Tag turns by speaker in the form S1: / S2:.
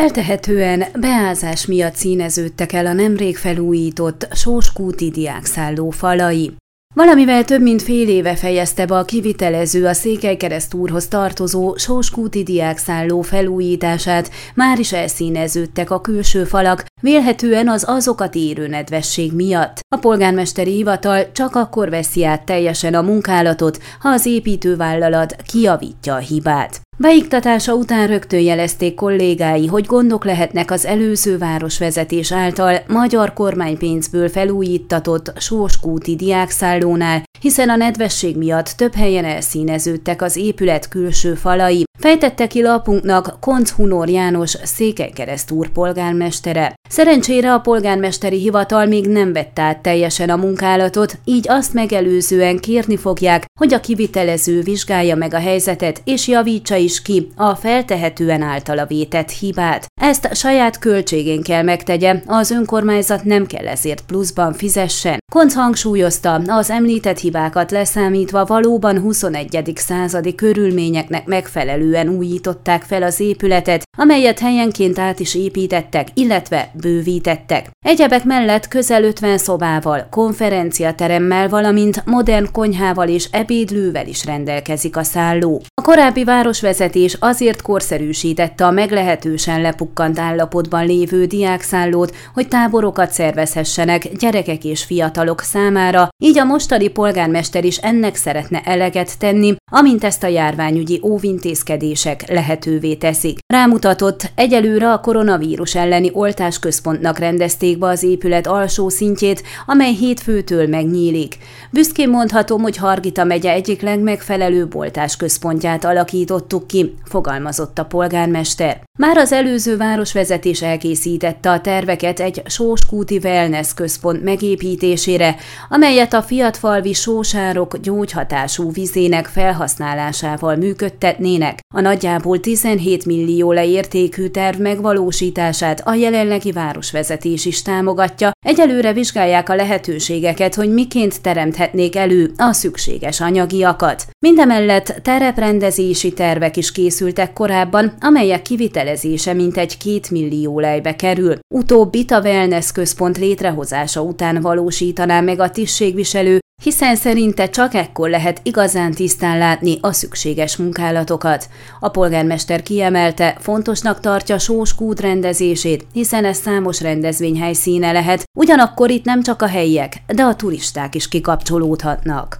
S1: Feltehetően beázás miatt színeződtek el a nemrég felújított Sóskúti diákszálló falai. Valamivel több mint fél éve fejezte be a kivitelező a Székelykereszt úrhoz tartozó Sóskúti diákszálló felújítását, már is elszíneződtek a külső falak, vélhetően az azokat érő nedvesség miatt. A polgármesteri hivatal csak akkor veszi át teljesen a munkálatot, ha az építővállalat kiavítja a hibát. Beiktatása után rögtön jelezték kollégái, hogy gondok lehetnek az előző városvezetés által magyar kormánypénzből felújítatott Sóskúti diákszállónál, hiszen a nedvesség miatt több helyen elszíneződtek az épület külső falai, fejtette ki lapunknak Konc Hunor János Székelykeresztúr polgármestere. Szerencsére a polgármesteri hivatal még nem vette át teljesen a munkálatot, így azt megelőzően kérni fogják, hogy a kivitelező vizsgálja meg a helyzetet és javítsa is ki a feltehetően általa vétett hibát. Ezt saját költségén kell megtegye, az önkormányzat nem kell ezért pluszban fizessen. Konc hangsúlyozta, az említett hibákat leszámítva valóban 21. századi körülményeknek megfelelően újították fel az épületet, amelyet helyenként át is építettek, illetve bővítettek. Egyebek mellett közel 50 szobával, konferenciateremmel, valamint modern konyhával és ebédlővel is rendelkezik a szálló. A korábbi városvezetés azért korszerűsítette a meglehetősen lepukkant állapotban lévő diákszállót, hogy táborokat szervezhessenek gyerekek és fiatalok számára, így a mostani polgármester is ennek szeretne eleget tenni, amint ezt a járványügyi óvintézkedések lehetővé teszik. Rámutatott, egyelőre a koronavírus elleni oltásközpontnak rendezték be az épület alsó szintjét, amely hétfőtől megnyílik. Büszkén mondhatom, hogy Hargita megye egyik legmegfelelőbb oltásközpontját alakítottuk ki, fogalmazott a polgármester. Már az előző városvezetés elkészítette a terveket egy sóskúti wellness központ megépítésére, amelyet a fiatfalvi sósárok gyógyhatású vizének felhasználásával működtetnének. A nagyjából 17 millió leértékű terv megvalósítását a jelenlegi városvezetés is támogatja. Egyelőre vizsgálják a lehetőségeket, hogy miként teremthetnék elő a szükséges anyagiakat. Mindemellett tereprendezési tervek is készültek korábban, amelyek kivitelezése mintegy két millió lejbe kerül. Utóbbit a Wellness központ létrehozása után valósítaná meg a tisztségviselő, hiszen szerinte csak ekkor lehet igazán tisztán látni a szükséges munkálatokat. A polgármester kiemelte, fontosnak tartja Sós kút rendezését, hiszen ez számos rendezvény helyszíne lehet, ugyanakkor itt nem csak a helyiek, de a turisták is kikapcsolódhatnak.